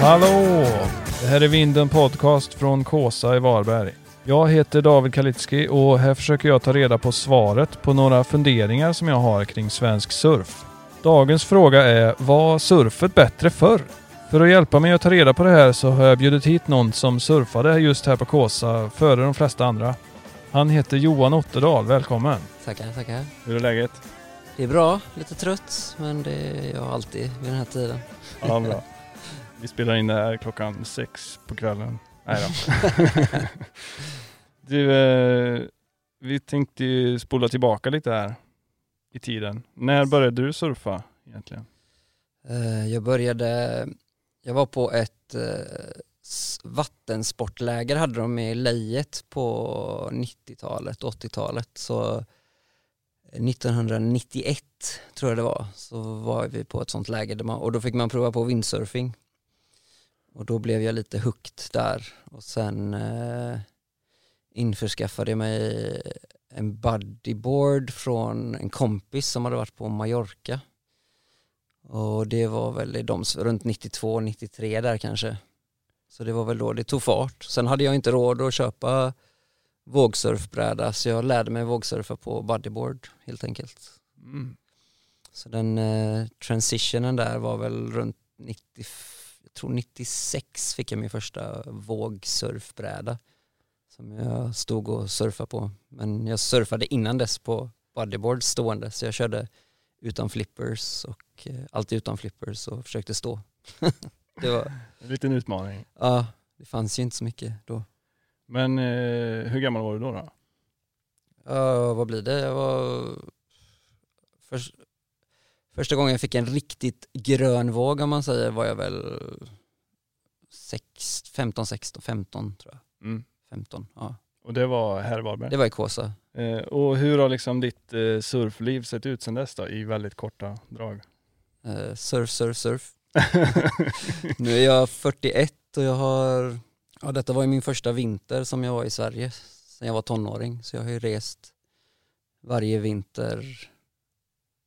Hallå! Det här är Vinden Podcast från Kåsa i Varberg. Jag heter David Kalitski och här försöker jag ta reda på svaret på några funderingar som jag har kring svensk surf. Dagens fråga är, var surfet bättre förr? För att hjälpa mig att ta reda på det här så har jag bjudit hit någon som surfade just här på Kåsa före de flesta andra. Han heter Johan Otterdal, välkommen! Tackar, tackar. Hur är läget? Det är bra, lite trött, men det är jag alltid vid den här tiden. Ja, bra. Vi spelar in det här klockan sex på kvällen. Nej då. du, eh, vi tänkte ju spola tillbaka lite här i tiden. När började du surfa egentligen? Eh, Jag började, jag var på ett eh, vattensportläger hade de i Lejet på 90-talet, 80-talet. Så 1991 tror jag det var, så var vi på ett sånt läger där man, och då fick man prova på windsurfing. Och då blev jag lite hooked där och sen eh, införskaffade jag mig en buddyboard från en kompis som hade varit på Mallorca. Och det var väl de, runt 92, 93 där kanske. Så det var väl då det tog fart. Sen hade jag inte råd att köpa vågsurfbräda så jag lärde mig vågsurfa på buddyboard helt enkelt. Mm. Så den eh, transitionen där var väl runt 90, jag tror 96 fick jag min första vågsurfbräda som jag stod och surfade på. Men jag surfade innan dess på bodyboard stående så jag körde utan flippers och eh, alltid utan flippers och försökte stå. det var, En liten utmaning. ja, det fanns ju inte så mycket då. Men eh, hur gammal var du då? då? Ja, vad blir det? Jag var... Först... Första gången jag fick en riktigt grön våg om man säger var jag väl sex, 15, 16, 15 tror jag. Mm. 15, ja. Och det var här i Varberg? Det var i Kåsa. Eh, och hur har liksom ditt eh, surfliv sett ut sedan dess då, i väldigt korta drag? Eh, surf, surf, surf. Nu är jag 41 och jag har, ja detta var ju min första vinter som jag var i Sverige sen jag var tonåring. Så jag har ju rest varje vinter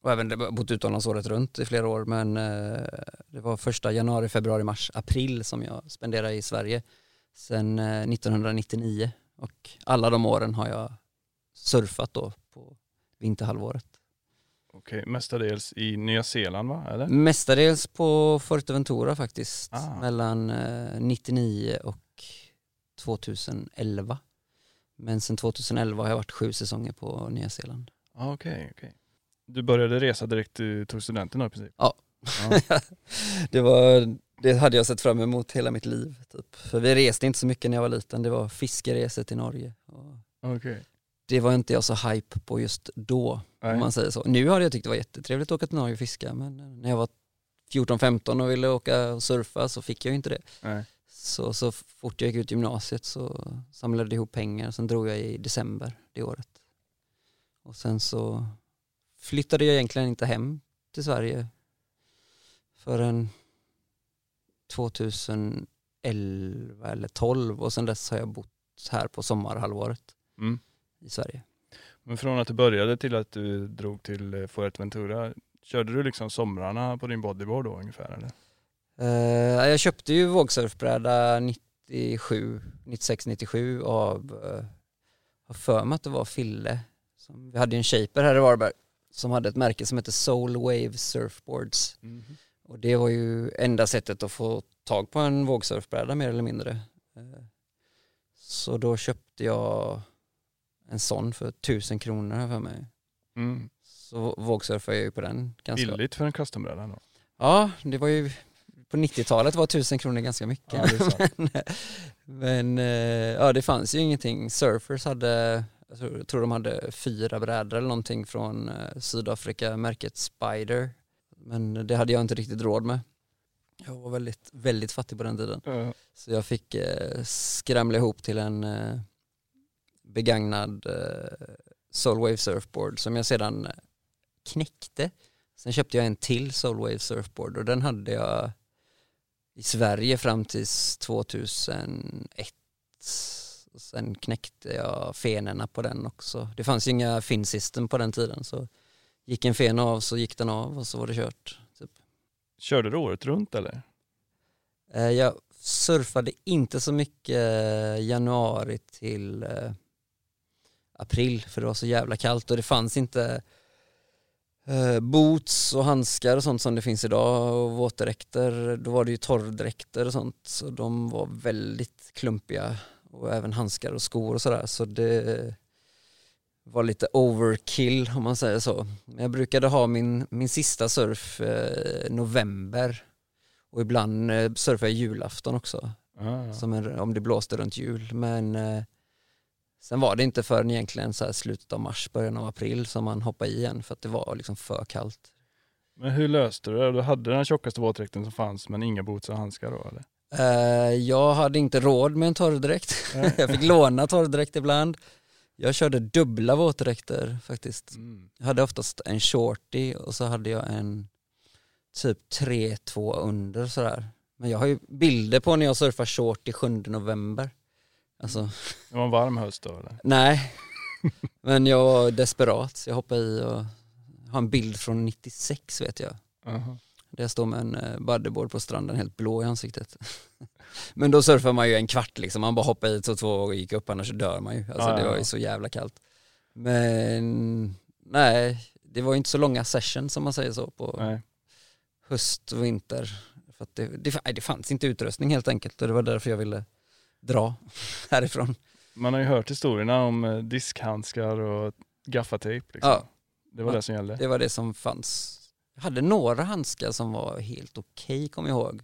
och även bott utomlands året runt i flera år men eh, det var första januari, februari, mars, april som jag spenderade i Sverige sen eh, 1999 och alla de åren har jag surfat då på vinterhalvåret. Okej, mestadels i Nya Zeeland va? Eller? Mestadels på Fuerteventura faktiskt. Ah. Mellan eh, 99 och 2011. Men sen 2011 har jag varit sju säsonger på Nya Zeeland. Ah, Okej, okej. Du började resa direkt du tog studenten då i princip? Ja. Ja. det, var, det hade jag sett fram emot hela mitt liv. Typ. För vi reste inte så mycket när jag var liten. Det var fiskeresor till Norge. Och Okej. det var inte jag så hype på just då, Nej. om man säger så. Nu hade jag tyckt det var jättetrevligt att åka till Norge och fiska, men när jag var 14-15 och ville åka och surfa så fick jag ju inte det. Nej. Så, så fort jag gick ut gymnasiet så samlade jag ihop pengar, sen drog jag i december det året. Och sen så flyttade jag egentligen inte hem till Sverige förrän 2011 eller 12 och sen dess har jag bott här på sommarhalvåret Mm. i Sverige. Men från att du började till att du drog till eh, Fuerteventura, körde du liksom somrarna på din bodyboard då ungefär eller? Eh, jag köpte ju vågsurfbräda 97, 96, 97 av, uh, har för mig att det var Fille. Som, vi hade ju en shaper här i Varberg som hade ett märke som heter Soul Wave Surfboards. Och det var ju enda sättet att få tag på en vågsurfbräda mer eller mindre. Eh, Så då köpte jag en sån för tusen kronor för mig. Mm. Så vågsurfade jag ju på den ganska Billigt för en custombräda då? Ja, det var ju på 90-talet var tusen kronor ganska mycket. Ja, men men eh, ja, det fanns ju ingenting. Surfers hade, jag tror, jag tror de hade fyra brädor eller någonting från eh, Sydafrika, märket Spider. Men det hade jag inte riktigt råd med. Jag var väldigt, väldigt fattig på den tiden. Ja. Så jag fick eh, skramla ihop till en eh, begagnad Soulwave surfboard som jag sedan knäckte. Sen köpte jag en till Soulwave surfboard och den hade jag i Sverige fram tills 2001. Sen knäckte jag fenorna på den också. Det fanns ju inga fin system på den tiden så gick en fen av så gick den av och så var det kört. Typ. Körde du året runt eller? Eh, jag surfade inte så mycket eh, januari till eh, april för det var så jävla kallt och det fanns inte boots och handskar och sånt som det finns idag och våtdräkter. Då var det ju torrdräkter och sånt så de var väldigt klumpiga och även handskar och skor och sådär så det var lite overkill om man säger så. Jag brukade ha min, min sista surf eh, november och ibland eh, surfade jag julafton också. Ah, Som en, om det blåste runt jul. Men eh, sen var det inte förrän egentligen så här slutet av mars, början av april som man hoppade i igen för att det var liksom för kallt. Men hur löste du det? Du hade den tjockaste våtdräkten som fanns men inga boots och handskar då eller? Eh, jag hade inte råd med en torrdräkt. Jag fick låna torrdräkt ibland. Jag körde dubbla våtdräkter faktiskt. Mm. Jag hade oftast en shorty och så hade jag en typ 3-2 under sådär. Men jag har ju bilder på när jag surfar shorty 7 november. Alltså, Det var en varm höst då eller? nej. Men jag var desperat så jag hoppade i och har en bild från 96 vet jag. Aha. Där jag står med en eh, bodyboard på stranden helt blå i ansiktet. Men då surfar man ju en kvart liksom, man bara hoppar i så två och gick upp annars dör man ju. Alltså Ja, det var ju så jävla kallt. Men nej, det var ju inte så långa sessions som man säger så på Nej. höst och vinter. För det, det, det fanns inte utrustning helt enkelt och det var därför jag ville dra härifrån. Man har ju hört historierna om eh, diskhandskar och gaffatejp. Liksom. Ja. Det var Ja, det som gällde. Det var det som fanns. Jag hade några handskar som var helt okej, kommer jag ihåg.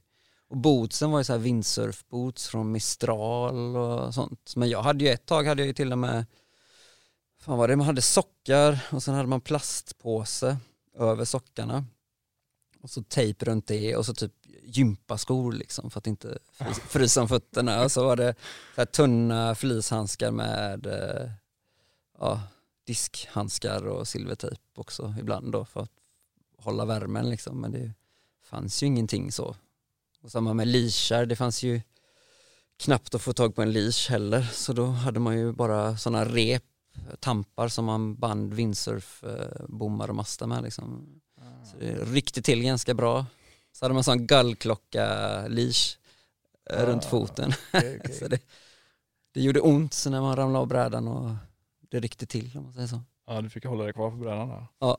Och bootsen var ju så här windsurfboots från Mistral och sånt. Men jag hade ju ett tag hade jag ju till och med, fan var det, man hade sockar och sen hade man plastpåse över sockarna. Och så tejp runt det och så typ gympaskor liksom för att inte frys- frysa om fötterna. Och så var det så tunna fleecehandskar med eh, ja, diskhandskar och silvertejp också ibland då för att hålla värmen liksom. Men det fanns ju ingenting så. Och samma med leashar, det fanns ju knappt att få tag på en leash heller. Så då hade man ju bara sådana rep, tampar som man band windsurf-bommar och mastar med liksom. Så det ryckte till ganska bra. Så hade man sån gullklocka-leash eh, Ah, runt foten. Okej, okej. så det, det gjorde ont så när man ramlade av brädan och det ryckte till om man säger så. Ja, du fick hålla dig kvar på brädan där. Ja.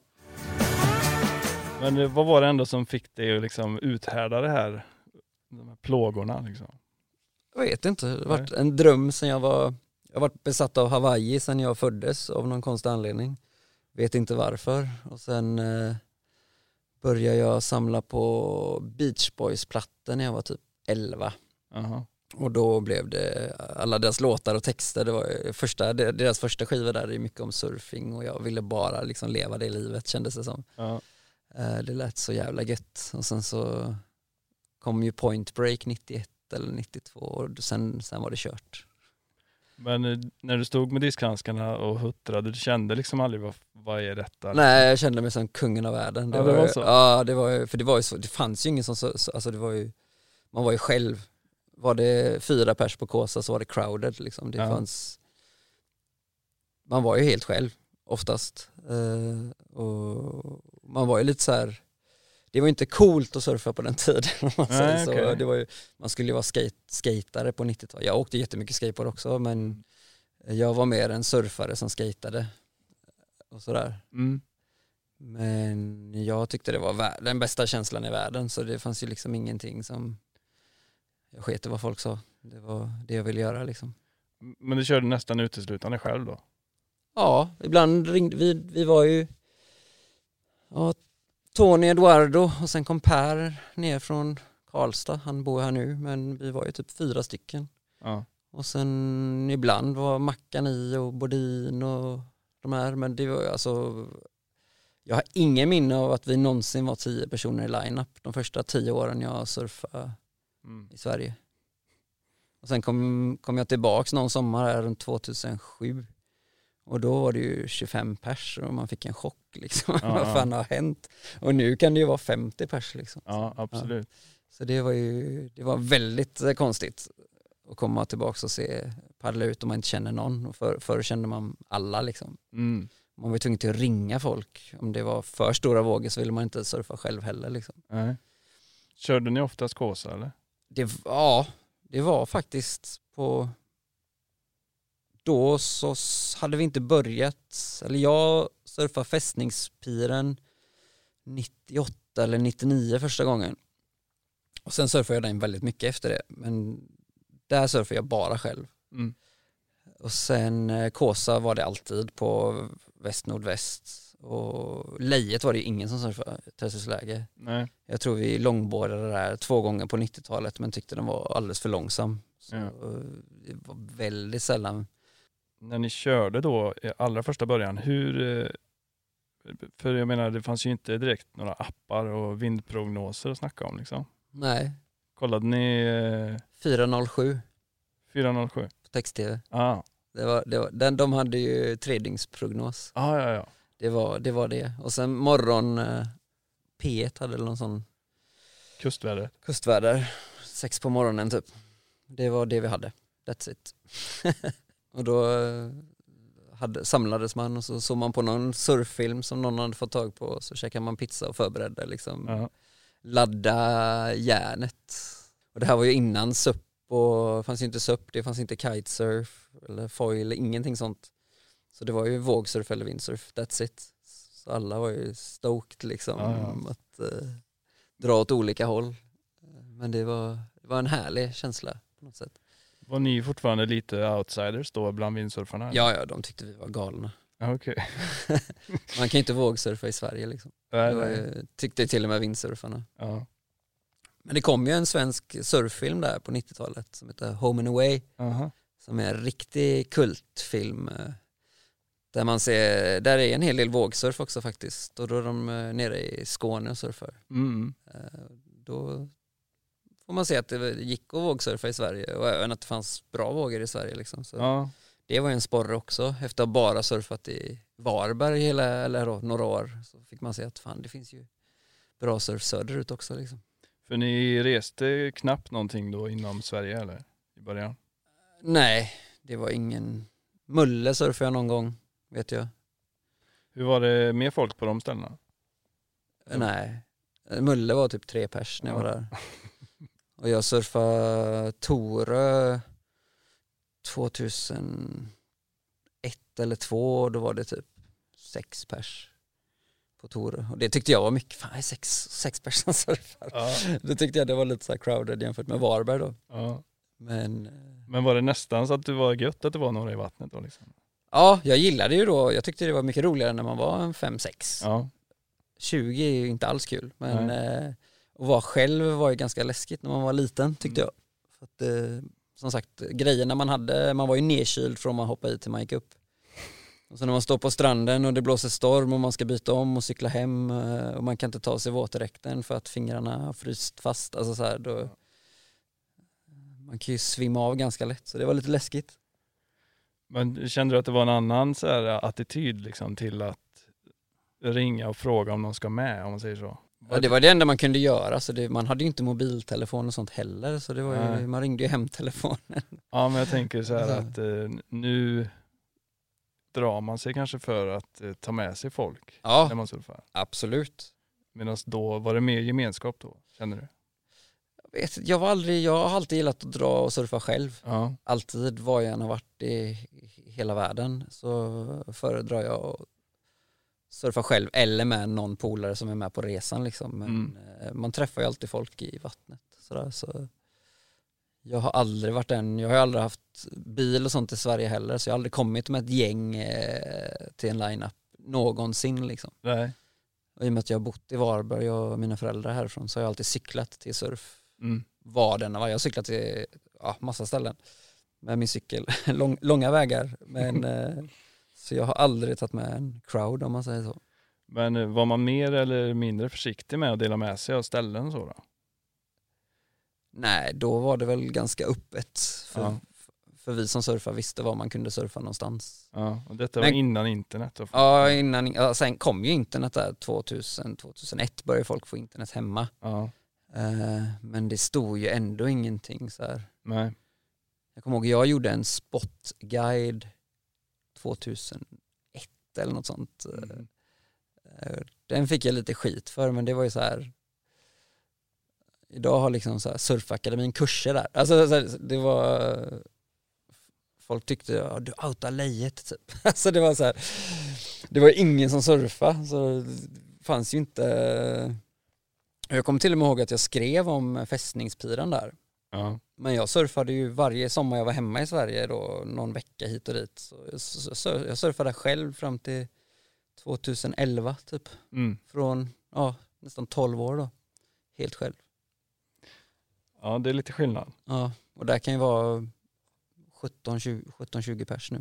Men eh, vad var det ändå som fick dig att liksom uthärda det här, de här plågorna liksom? Jag vet inte, det har varit en dröm sen jag var, jag har varit besatt av Hawaii sen jag föddes av någon konstig anledning. Vet inte varför. Och sen eh, började jag samla på Beach Boys-plattor när jag var typ 11. Aha. Och då blev det alla deras låtar och texter, det var ju första, deras första skiva där är mycket om surfing och jag ville bara liksom leva det livet kändes det som. Ja. Eh, Det lät så jävla gött och sen så kom ju Point Break 91 eller 92 och sen, sen var det kört. Men eh, när du stod med diskhandskarna och huttrade, du kände liksom aldrig vad, vad är detta? Nej jag kände mig som kungen av världen. Ja, det var ju, så? Ja det var ju, för det var ju så, det fanns ju ingen som, så, så- alltså det var ju, man var ju själv. Var det fyra pers på Kåsa så var det crowded liksom. Det Ja. fanns, man var ju helt själv oftast. Eh, och man var ju lite så här. det var inte coolt att surfa på den tiden man Nej, så. okej. Det var ju, man skulle ju vara skate, skatare på 90-talet. Jag åkte jättemycket skateboard också men jag var mer en surfare som skatade och sådär. Mm. Men jag tyckte det var den bästa känslan i världen så det fanns ju liksom ingenting som jag sket i vad folk sa. Det var det jag ville göra liksom. Men du körde nästan uteslutande själv då? Ja, ibland ringde vi, vi var ju ja, Tony Eduardo och sen kom Per ner från Karlstad, han bor här nu men vi var ju typ fyra stycken. Ja. Och sen ibland var Mackan i och Bodin och de här men det var ju alltså jag har ingen minne av att vi någonsin var tio personer i line-up de första tio åren jag surfade Mm. i Sverige. Och sen kom, kom jag tillbaks någon sommar här runt 2007 och då var det ju 25 pers och man fick en chock liksom. Ja, Vad ja. fan har hänt? Och nu kan det ju vara 50 pers liksom. ja, absolut. Så det var ju det var väldigt eh, konstigt att komma tillbaks och se paddla ut om man inte känner någon. Och För, förr kände man alla liksom. Mm. Man var tvungen till att ringa folk. Om det var för stora vågor så ville man inte surfa själv heller liksom. Nej. Körde ni oftast Kåsa eller? Det, ja, det var faktiskt på... Då så hade vi inte börjat, eller jag surfade fästningspiren 98 eller 99 första gången. Och sen surfade jag den väldigt mycket efter det, men där surfade jag bara själv. Mm. Och sen eh, Kåsa var det alltid på väst-nordväst. Och Lejet var det ju ingen som surfade träningsläge. Nej. Jag tror vi långboardade där två gånger på 90-talet men tyckte den var alldeles för långsam. Så Ja. eh, det var väldigt sällan. När ni körde då, i allra första början, hur... eh, För jag menar, det fanns ju inte direkt några appar och vindprognoser att snacka om liksom. Nej, Kollade ni eh, 407 407? på text-tv. Ah. Det var, det var, den, de hade ju tredygnsprognos. Ah, ja, ja. Det var, det var det. Och sen morgon eh, P1 hade någon sån Kustväder. kustväder, sex på morgonen typ. Det var det vi hade, that's it. och då eh, hade, samlades man och så såg man på någon surffilm som någon hade fått tag på så käkade man pizza och förberedde liksom Ja. ladda järnet. Och det här var ju innan SUP och det fanns ju inte SUP, det fanns inte kitesurf eller foil, ingenting sånt. Så det var ju vågsurf eller windsurf, that's it. Så alla var ju stoked liksom Ja, ja. att eh, dra åt olika håll. Men det var, det var en härlig känsla på något sätt. Var ni fortfarande lite outsiders då bland windsurfarna? Ja, ja, de tyckte vi var galna. Okej. Man kan ju inte vågsurfa i Sverige liksom. Nej, ju, tyckte till och med windsurfarna. Ja. Men det kom ju en svensk surffilm där på 90-talet som heter Home and Away Aha. som är en riktig kultfilm. eh, Där man ser, där är en hel del vågsurf också faktiskt och då är de eh, nere i Skåne och surfar. Mm. Eh, Då får man se att det gick att vågsurfa i Sverige och även att det fanns bra vågor i Sverige. Liksom. Så Ja. Det var ju en sporre också efter att bara surfat i Varberg hela, eller då, några år så fick man se att fan det finns ju bra surf söderut också. Liksom. För ni reste knappt någonting då inom Sverige eller? I början? Nej, det var ingen Mulle surfade jag någon gång vet jag. Hur var det med folk på de ställena? Nej, Mulle var typ tre pers när jag var där. Och jag surfade Torö 2001 eller två och då var det typ sex pers på Torö. Och det tyckte jag var mycket, fan är sex, sex pers som surfar. Ja. Då tyckte jag det var lite så här crowded jämfört med Varberg då. ja. Men eh, Men var det nästan så att det var gött att det var några i vattnet då liksom? ja, jag gillade ju då, jag tyckte det var mycket roligare när man var en 5-6. Ja. 20 är ju inte alls kul men Nej. Att vara själv var ju ganska läskigt när man var liten tyckte Mm. jag. För att, eh, som sagt, grejerna man hade, man var ju nedkyld från man hoppade i till man gick upp. Och så när man står på stranden och det blåser storm och man ska byta om och cykla hem eh, och man kan inte ta sig våtdräkten för att fingrarna har fryst fast. Alltså så här, då, man kan ju svimma av ganska lätt så det var lite läskigt. Men kände du att det var en annan så här, attityd liksom till att ringa och fråga om någon ska med om man säger så? Ja, det var det enda man kunde göra, så det, man hade ju inte mobiltelefon och sånt heller så det var ju, Nej. man ringde ju hemtelefonen. Ja men jag tänker så här att eh, nu drar man sig kanske för att eh, ta med sig folk Ja, när man surfar. absolut. Medan då var det mer gemenskap då, känner du? Jag, vet, jag, var aldrig, jag har alltid gillat att dra och surfa själv. Ja. Alltid var jag än har varit i hela världen så föredrar jag att surfa själv eller med någon polare som är med på resan liksom. Men Mm. eh, man träffar ju alltid folk i vattnet. Sådär, så jag har aldrig varit en, jag har aldrig haft bil och sånt i Sverige heller så jag har aldrig kommit med ett gäng eh, till en line-up någonsin liksom. Nej. Och I och med att jag har bott i Varberg och mina föräldrar härifrån så har jag alltid cyklat till surf Mm. var den var. Jag har cyklat till ja, massa ställen med min cykel, Lång, långa vägar. Men, eh, så jag har aldrig tagit med en crowd om man säger så. Men eh, var man mer eller mindre försiktig med att dela med sig av ställen så då? Nej, då var det väl ganska öppet. För, Ja. för vi som surfar visste var man kunde surfa någonstans. Ja, och detta Men- var innan internet? Ja, innan, ja, sen kom ju internet där 2000, 2001 började folk få internet hemma. ja. Eh, men det stod ju ändå ingenting så här. Nej. Jag kommer ihåg, jag gjorde en spotguide 2001 eller något sånt. Mm. Eh, Den fick jag lite skit för men det var ju så här. idag har liksom så här surfakademin kurser där. Alltså det var folk tyckte ja, du outar lejet typ. Alltså det var så här, det var ingen som surfade så det fanns ju inte jag kommer till och med ihåg att jag skrev om fästningspiran där. Ja. Men jag surfade ju varje sommar jag var hemma i Sverige då, någon vecka hit och dit. Så jag, surfade själv fram till 2011 typ. Mm. Från, ja, nästan 12 år då. Helt själv. ja, det är lite skillnad. Ja, och där kan ju vara 17-20 17-20 pers nu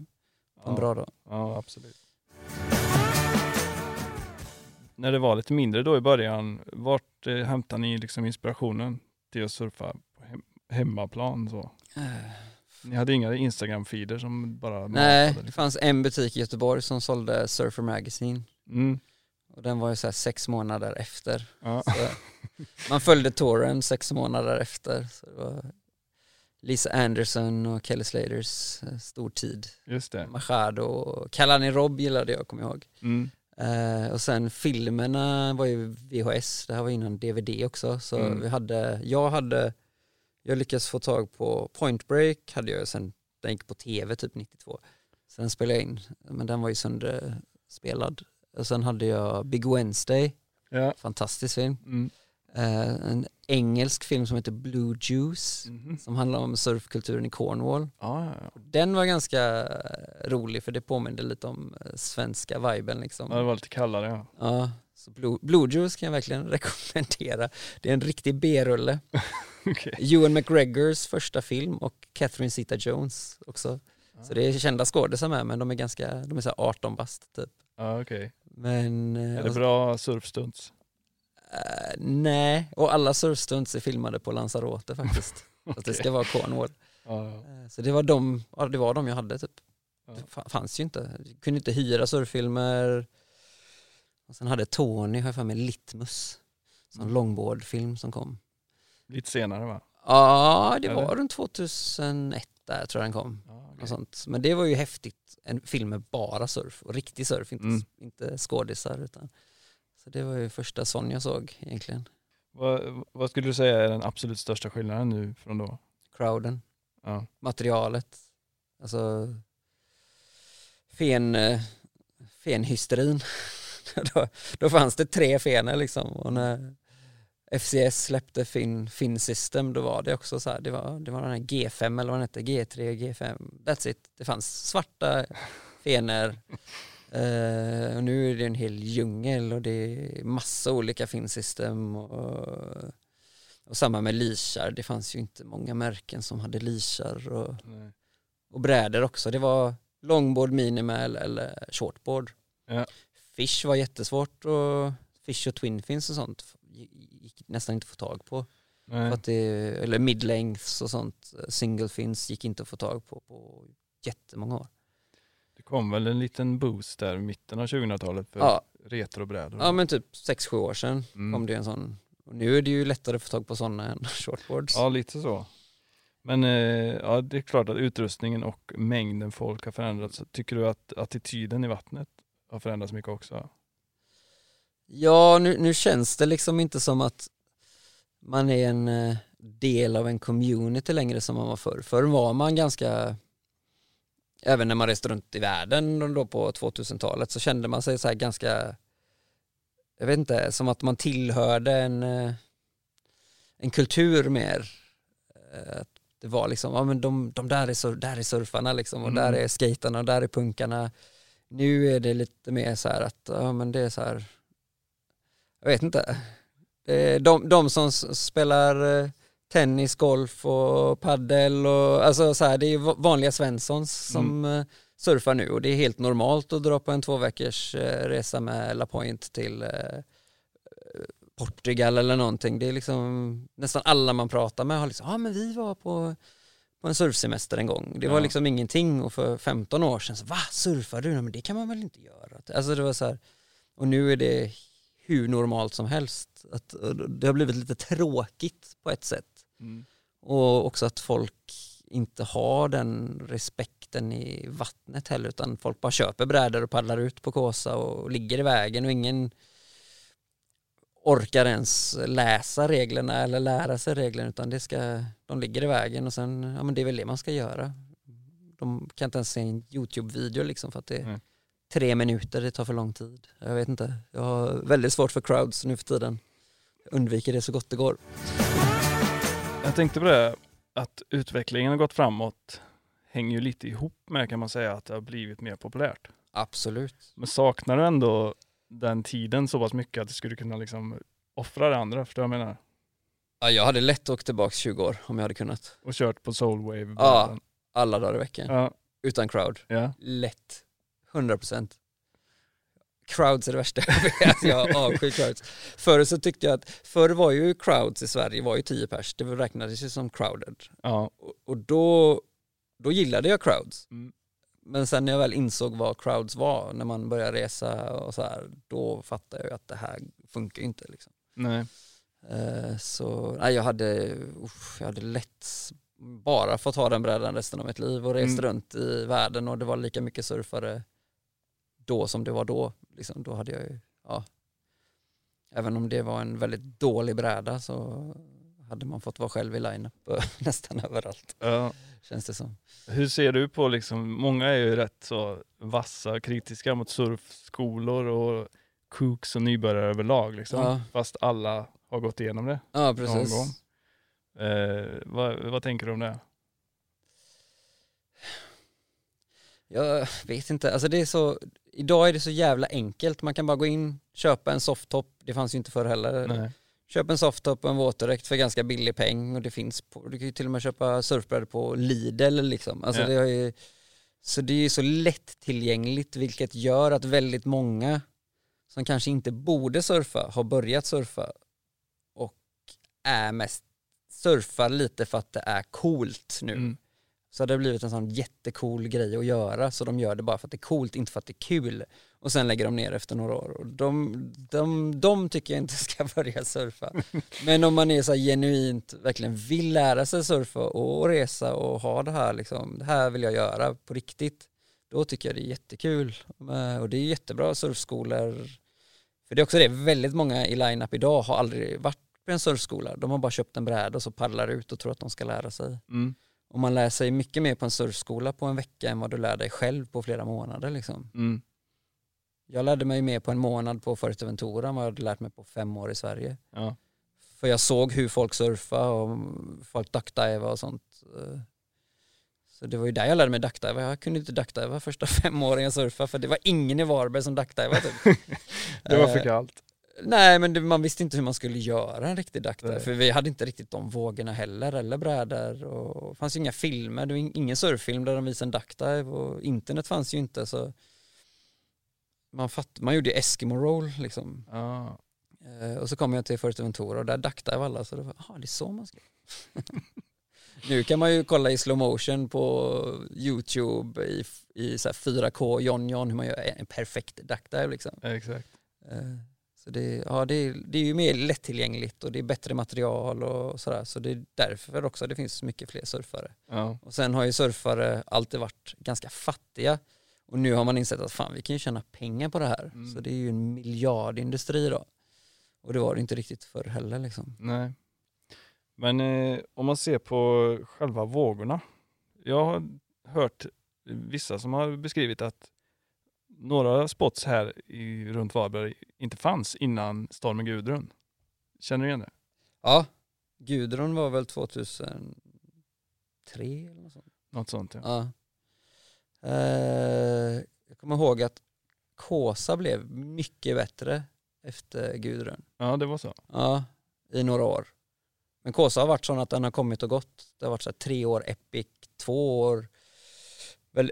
på en Ja. bra dag. Ja, absolut. När det var lite mindre då i början, vart eh, hämtade ni liksom inspirationen till att surfa hemmaplan? Så? Ni hade inga Instagram-feeder som bara Nej, matade, det liksom. fanns en butik i Göteborg som sålde Surfer Magazine. Mm. Och den var ju så sex månader efter. Ja. Man följde touren sex månader efter. Så det var Lisa Anderson och Kelly Slaters eh, stor tid. Just det. Machado och Kalani Rob gillade jag, kommer jag ihåg. Mm. Eh, och sen filmerna var ju VHS, det här var innan DVD också. Så Mm. vi hade, jag hade, jag lyckades få tag på Point Break, hade jag sen, den gick på tv typ 92. Sen spelade jag in, men den var ju sönderspelad. Och sen hade jag Big Wednesday, Ja. fantastisk film. Mm. Eh, en engelsk film som heter Blue Juice, Mhm. som handlar om surfkulturen i Cornwall. Ja, ja, ja. Den var ganska rolig för det påminde lite om eh, svenska viben liksom. ja, det var lite kallare ja. Ja, så Blue, Blue Juice kan jag verkligen rekommendera. Det är en riktig B-rulle. Okej. Ewan McGregors första film och Catherine Zeta-Jones också. Så det är kända skådisar med men de är ganska, de är så här 18 bast typ. Ja, okej. Men... eh, Är det bra surfstunts? eh, nej, och alla surfstunts är filmade på Lanzarote faktiskt. Så att det ska vara Cornwall. Ja, ja. Eh, Så det var de, ja, det var de jag hade typ. Ja. Det fa- fanns ju inte. Jag kunde inte hyra surffilmer. Och sen hade Tony, har jag för mig, Litmus. Sån Mm. longboardfilm som kom. Lite senare va? Ja, det var runt 2001 där tror jag den kom. Ja. Och sånt. Men det var ju häftigt. En film med bara surf och riktig surf, inte, Mm. inte skådisar. Utan. Så det var ju första sån jag såg egentligen. Vad, vad skulle du säga är den absolut största skillnaden nu från då? Crowden, Ja. materialet, alltså fen, eh, fenhysterin. då, då fanns det tre fener liksom och när FCS släppte Fin, fin System då var det också så här, det var, det var den här G5 eller vad den hette, G3, G5, that's it. Det fanns svarta fener Eh, och nu är det en hel djungel och det är massa olika Fin-system och, och samma med leashar. Det fanns ju inte många märken som hade leashar och, Nej. och brädor också. Det var longboard, minimal eller shortboard. Ja. Fish var jättesvårt och fish och twin fins och sånt gick nästan inte att få tag på. Nej. För att det, eller midlengths och sånt, single fins gick inte att få tag på på jättemånga år. Det kom väl en liten boost där i mitten av 2000-talet för Ja, retrobrädor. ja men typ 6-7 år sedan Mm. kom det en sån. Och nu är det ju lättare att få tag på sådana än shortboards. Ja, lite så. Men eh, ja, det är klart att utrustningen och mängden folk har förändrats. Tycker du att attityden i vattnet har förändrats mycket också? Ja, nu, nu känns det liksom inte som att man är en eh, del av en community längre som man var förr. Förr var man ganska, även när man reste runt i världen då på 2000-talet så kände man sig så här ganska, jag vet inte, som att man tillhörde en, eh, en kultur mer. Eh, Det var liksom, ja men de, de där, är sur, där är surfarna liksom och Mm. där är skaterna och där är punkarna. Nu är det lite mer så här att, ja men det är så här jag vet inte. Är De, de som spelar eh, tennis, golf och paddel och alltså så här, det är va- vanliga svenssons som eh, surfar nu och det är helt normalt att dra på en två veckors eh, resa med La Point till eh, Portugal eller någonting. Det är liksom nästan alla man pratar med har liksom, ja ah, men vi var på, på en surfsemester en gång. Det var Ja. liksom ingenting och för 15 år sedan så, va surfar du? Men det kan man väl inte göra? Alltså det var så här, och nu är det hur normalt som helst. Att, och det har blivit lite tråkigt på ett sätt. Mm. Och också att folk inte har den respekten i vattnet heller utan folk bara köper brädor och paddlar ut på Kåsa och ligger i vägen och ingen orkar ens läsa reglerna eller lära sig reglerna utan det ska, de ligger i vägen och sen, ja men det är väl det man ska göra. De kan inte ens se en YouTube-video liksom för att det Mm. Tre minuter, det tar för lång tid. Jag vet inte, jag har väldigt svårt för crowds nu för tiden. Jag undviker det så gott det går. Jag tänkte på det, att utvecklingen har gått framåt hänger ju lite ihop med kan man säga att det har blivit mer populärt. Absolut. Men saknar du ändå den tiden så pass mycket att du skulle kunna liksom offra det andra, förstår du vad jag menar? Ja, jag hade lätt åkt tillbaka 20 år om jag hade kunnat. Och kört på Soulwave. Ja. Alla dagar i veckan. ja. Utan crowd. Ja. Lätt. 100%. Crowds är det värsta jag vet. Jag avskyr crowds. Förr så tyckte jag att, förr var ju crowds i Sverige var ju 10 pers. Det räknades ju som crowded. ja. Och, och då, då gillade jag crowds. Mm. Men sen när jag väl insåg vad crowds var, när man började resa och så här, då fattade jag ju att det här funkar ju inte. Liksom. Nej. Eh, Så nej, jag, hade, uff, jag hade lätt bara fått ha den brädan resten av mitt liv och rest Mm. runt i världen och det var lika mycket surfare då som det var då. Liksom, då hade jag ju, ja. Även om det var en väldigt dålig bräda så hade man fått vara själv i line-up eh, nästan överallt, Ja. känns det som. Hur ser du på liksom, många är ju rätt så vassa, kritiska mot surfskolor och cooks och nybörjare överlag liksom. Ja. Fast alla har gått igenom det. Ja, precis. gång. Eh, vad, vad tänker du om det? Jag vet inte, alltså det är så, idag är det så jävla enkelt. Man kan bara gå in, köpa en softtop, det fanns ju inte förr heller. Nej. Köp en softtop och en våtdräkt för ganska billig peng och det finns på, du kan ju till och med köpa surfbrädor på Lidl liksom. Alltså Ja. det har ju, så det är ju så lättillgängligt vilket gör att väldigt många som kanske inte borde surfa har börjat surfa och är mest surfar lite för att det är coolt nu. Mm. Så hade det blivit en sån jättecool grej att göra så de gör det bara för att det är coolt, inte för att det är kul. Och sen lägger de ner efter några år. Och de, de, de tycker jag inte ska börja surfa. Men om man är så här genuint, verkligen vill lära sig surfa och resa och ha det här liksom, det här vill jag göra på riktigt. Då tycker jag det är jättekul. Eh, och det är jättebra surfskolor. För det är också det, väldigt många i line-up idag har aldrig varit på en surfskola. De har bara köpt en bräda och så paddlar ut och tror att de ska lära sig. Mm. Och man lär sig mycket mer på en surfskola på en vecka än vad du lär dig själv på flera månader. Liksom. Mm. Jag lärde mig mer på en månad på Fuerteventura än vad jag hade lärt mig på fem år i Sverige. Ja. För jag såg hur folk surfa och folk duckdiva och sånt. Så det var ju där jag lärde mig duckdiva. Jag kunde inte duckdiva första fem åren jag surfade för det var ingen i Varberg som duckdivade. Typ. Det var för Eh, kallt. Nej men det, man visste inte hur man skulle göra en riktig Nej. för vi hade inte riktigt de vågorna heller eller brädor och det fanns ju inga filmer, det var in- ingen surffilm där de visade en duckdive och internet fanns ju inte så man, fatt, man gjorde Eskimo roll liksom Ja. Eh, och så kom jag till Fuerteventura och där duckdive alla så det var, det är så man ska Nu kan man ju kolla i slow motion på YouTube i, i så här 4K John John hur man gör en perfekt duckdive liksom Exakt. Eh, Så det, ja, det, är, det är ju mer lättillgängligt och det är bättre material och sådär. Så det är därför också det finns mycket fler surfare. Ja. Och sen har ju surfare alltid varit ganska fattiga. Och nu har man insett att fan vi kan ju tjäna pengar på det här. Mm. Så det är ju en miljardindustri då. Och det var det inte riktigt förr heller liksom. Nej. Men eh, om man ser på själva vågorna. Jag har hört vissa som har beskrivit att några spots här i, runt Varberg inte fanns innan stormen Gudrun. Känner du igen det? Ja, Gudrun var väl 2003 eller något sånt. Något sånt ja. Ja. Eh, jag kommer ihåg att Kåsa blev mycket bättre efter Gudrun. Ja, det var så. Ja, i några år. Men Kåsa har varit sån att den har kommit och gått. Det har varit så tre år Epic, två år.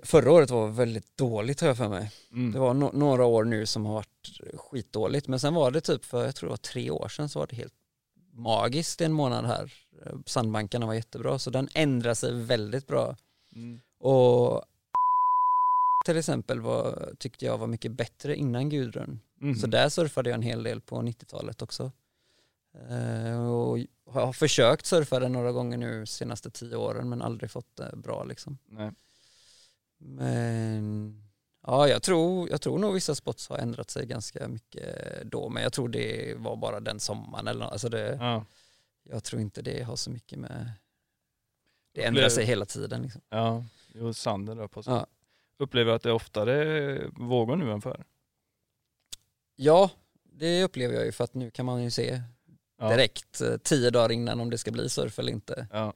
Förra året var väldigt dåligt har jag för mig. Mm. Det var no några år nu som har varit skitdåligt. Men sen var det typ för, jag tror det var tre år sedan så var det helt magiskt en månad här. Sandbankarna var jättebra så den ändrar sig väldigt bra. Mm. Och till exempel var, tyckte jag var mycket bättre innan Gudrun. Mm. Så där surfade jag en hel del på 90-talet också. Eh, och jag har försökt surfa det några gånger nu senaste tio åren men aldrig fått det bra liksom. Nej. Men Ja, jag tror, jag tror nog vissa spots har ändrat sig ganska mycket då, men jag tror det var bara den sommaren eller alltså det, Ja. jag tror inte det har så mycket med, det ändrar sig hela tiden liksom. Ja, jo, sanden rör på sig. Ja. Upplever du att det är oftare vågor nu än förr? Ja, det upplever jag ju för att nu kan man ju se Ja. direkt eh, tio dagar innan om det ska bli surf eller inte. Ja.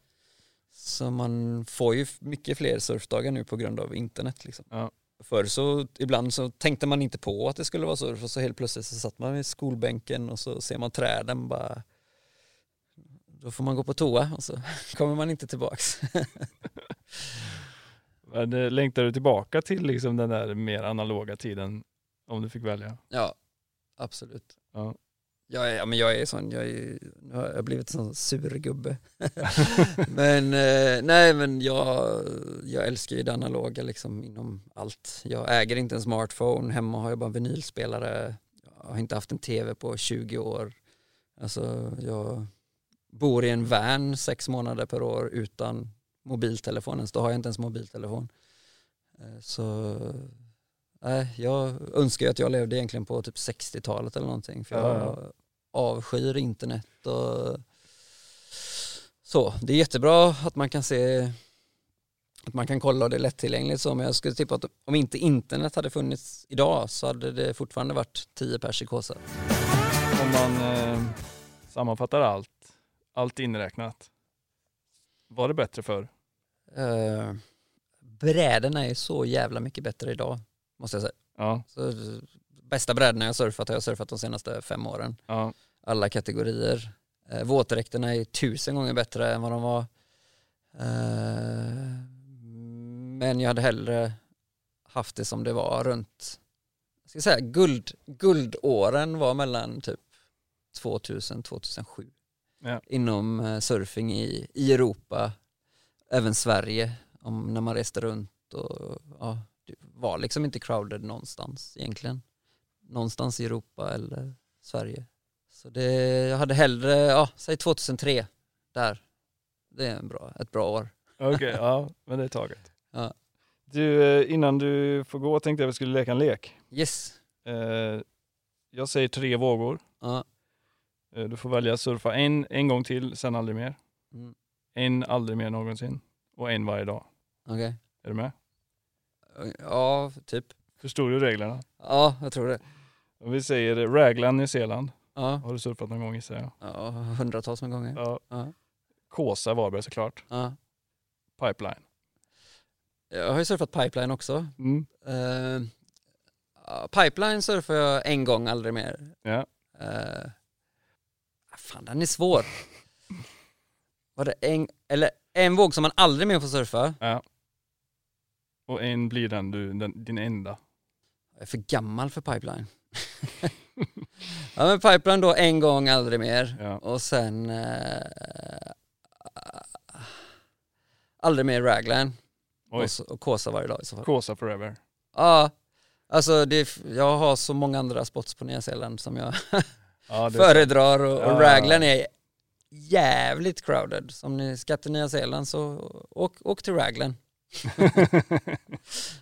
Så man får ju mycket fler surfdagar nu på grund av internet liksom. Ja. Förr så ibland så tänkte man inte på att det skulle vara surf och så helt plötsligt så satt man i skolbänken och så ser man träden bara då får man gå på toa och så kommer man inte tillbaks. Men, eh, längtar du tillbaka till liksom den där mer analoga tiden om du fick välja? Ja, absolut. Ja. Jag är, ja, men jag är sån, jag, är, nu har jag blivit en sån sur gubbe. men eh, nej men jag, jag älskar ju det analoga liksom inom allt. Jag äger inte en smartphone, hemma har jag bara en vinylspelare. Jag har inte haft en tv på 20 år. Alltså jag bor i en van sex månader per år utan mobiltelefonen, så då har jag inte ens mobiltelefon. Eh, Så nej, jag önskar ju att jag levde egentligen på typ 60-talet eller någonting för Ja, jag avskyr internet och så. Det är jättebra att man kan se att man kan kolla och det är lättillgängligt så men jag skulle tippa att om inte internet hade funnits idag så hade det fortfarande varit 10 pers i Kåsa. Om man eh, sammanfattar allt, allt inräknat. Var det bättre för? Uh, brädorna är så jävla mycket bättre idag måste jag säga. Ja, Så, bästa brädorna jag surfat har jag surfat de senaste fem åren. ja, alla kategorier. Eh, våtdräkterna är tusen gånger bättre än vad de var. Eh, men jag hade hellre haft det som det var runt, jag ska säga guld, guldåren var mellan typ 2000-2007 Ja. inom eh, surfing i, i Europa, även Sverige, om, när man reste runt och ja, det var liksom inte crowded någonstans egentligen. Någonstans i Europa eller Sverige. Så det, jag hade hellre, ja, säg 2003, där. Det är en bra, ett bra år. okej, ja, men det är taget. Ja. Du, eh, innan du får gå tänkte jag vi skulle leka en lek. Yes. Eh, jag säger tre vågor. Ja. Eh, du får välja surfa en, en gång till, sen aldrig mer. Mm. En aldrig mer någonsin. Och en varje dag. Okej. Är du med? Ja, typ. Förstod du reglerna? Ja, jag tror det. Om vi säger Raglan, Nya Zeeland. Ja, Har du surfat någon gång gissar jag? ja hundratals gånger. Ja. Ja. Kåsa, Varberg såklart. Ja. Pipeline. Jag har ju surfat pipeline också. Mm. Uh, pipeline surfar jag en gång, aldrig mer. Ja. Uh, fan, den är svår. Var det en, eller en våg som man aldrig mer får surfa? ja. Och en blir den, du, den din enda. Jag är för gammal för pipeline. ja men pipeline då en gång, aldrig mer. Ja. Och sen eh, aldrig mer raglan. Och, så, och Kåsa varje dag i så fall. Kåsa forever. Ja, alltså det, jag har så många andra spots på Nya Zeeland som jag Ja, det föredrar och, och Ja. raglan är jävligt crowded. Så om ni ska till Nya Zeeland så åk, åk till raglan.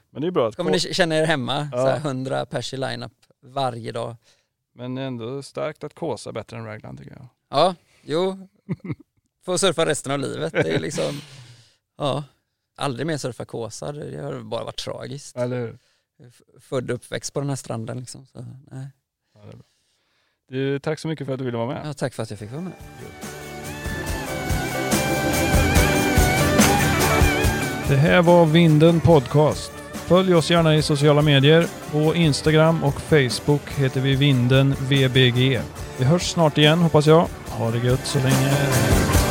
Men det är bra att Kommer ni känna er hemma, Ja. så här 100 pers i line-up varje dag. Men ändå starkt att Kåsa bättre än Raglan tycker jag. Ja, jo. Får surfa resten av livet. Det är liksom, ja. Aldrig mer surfa Kåsa, det har bara varit tragiskt. Eller hur? Född och uppväxt på den här stranden liksom. Så, nej. Ja, det är bra. Du, tack så mycket för att du ville vara med. Ja, tack för att jag fick vara med. Det här var Vinden Podcast. Följ oss gärna i sociala medier. På Instagram och Facebook heter vi Vinden VBG. Vi hörs snart igen hoppas jag. Ha det gött så länge.